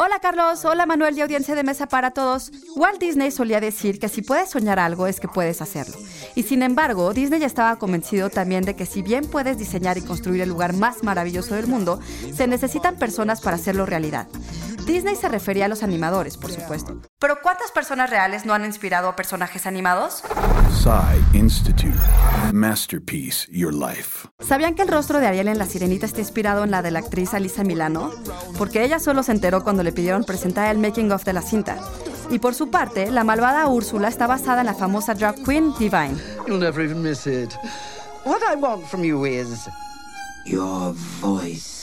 Hola Carlos, hola Manuel de audiencia de mesa para todos. Walt Disney solía decir que si puedes soñar algo es que puedes hacerlo. Y sin embargo, Disney ya estaba convencido también de que si bien puedes diseñar y construir el lugar más maravilloso del mundo, se necesitan personas para hacerlo realidad. Disney se refería a los animadores, por supuesto. Pero ¿cuántas personas reales no han inspirado a personajes animados? Institute. Masterpiece Your Life. ¿Sabían que el rostro de Ariel en La Sirenita está inspirado en la de la actriz Alisa Milano? Porque ella solo se enteró cuando le pidieron presentar el making of de la cinta. Y por su parte, la malvada Úrsula está basada en la famosa drag queen Divine. You'll never even miss it. What I want from you is your voice.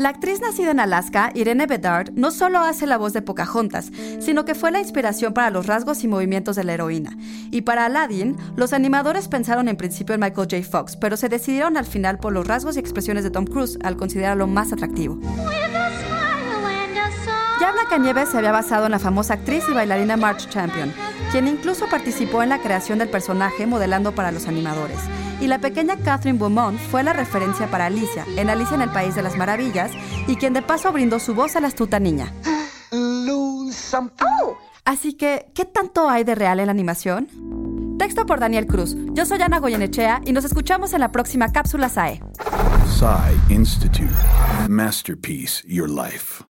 La actriz nacida en Alaska, Irene Bedard, no solo hace la voz de Pocahontas, sino que fue la inspiración para los rasgos y movimientos de la heroína. Y para Aladdin, los animadores pensaron en principio en Michael J. Fox, pero se decidieron al final por los rasgos y expresiones de Tom Cruise al considerarlo más atractivo. Ya Blancanieves se había basado en la famosa actriz y bailarina March Champion, quien incluso participó en la creación del personaje modelando para los animadores y la pequeña Catherine Beaumont fue la referencia para Alicia en Alicia en el País de las Maravillas y quien de paso brindó su voz a la astuta niña. Así que, ¿qué tanto hay de real en la animación? Texto por Daniel Cruz. Yo soy Ana Goyenechea y nos escuchamos en la próxima cápsula SAE. SAE Institute. Masterpiece Your Life.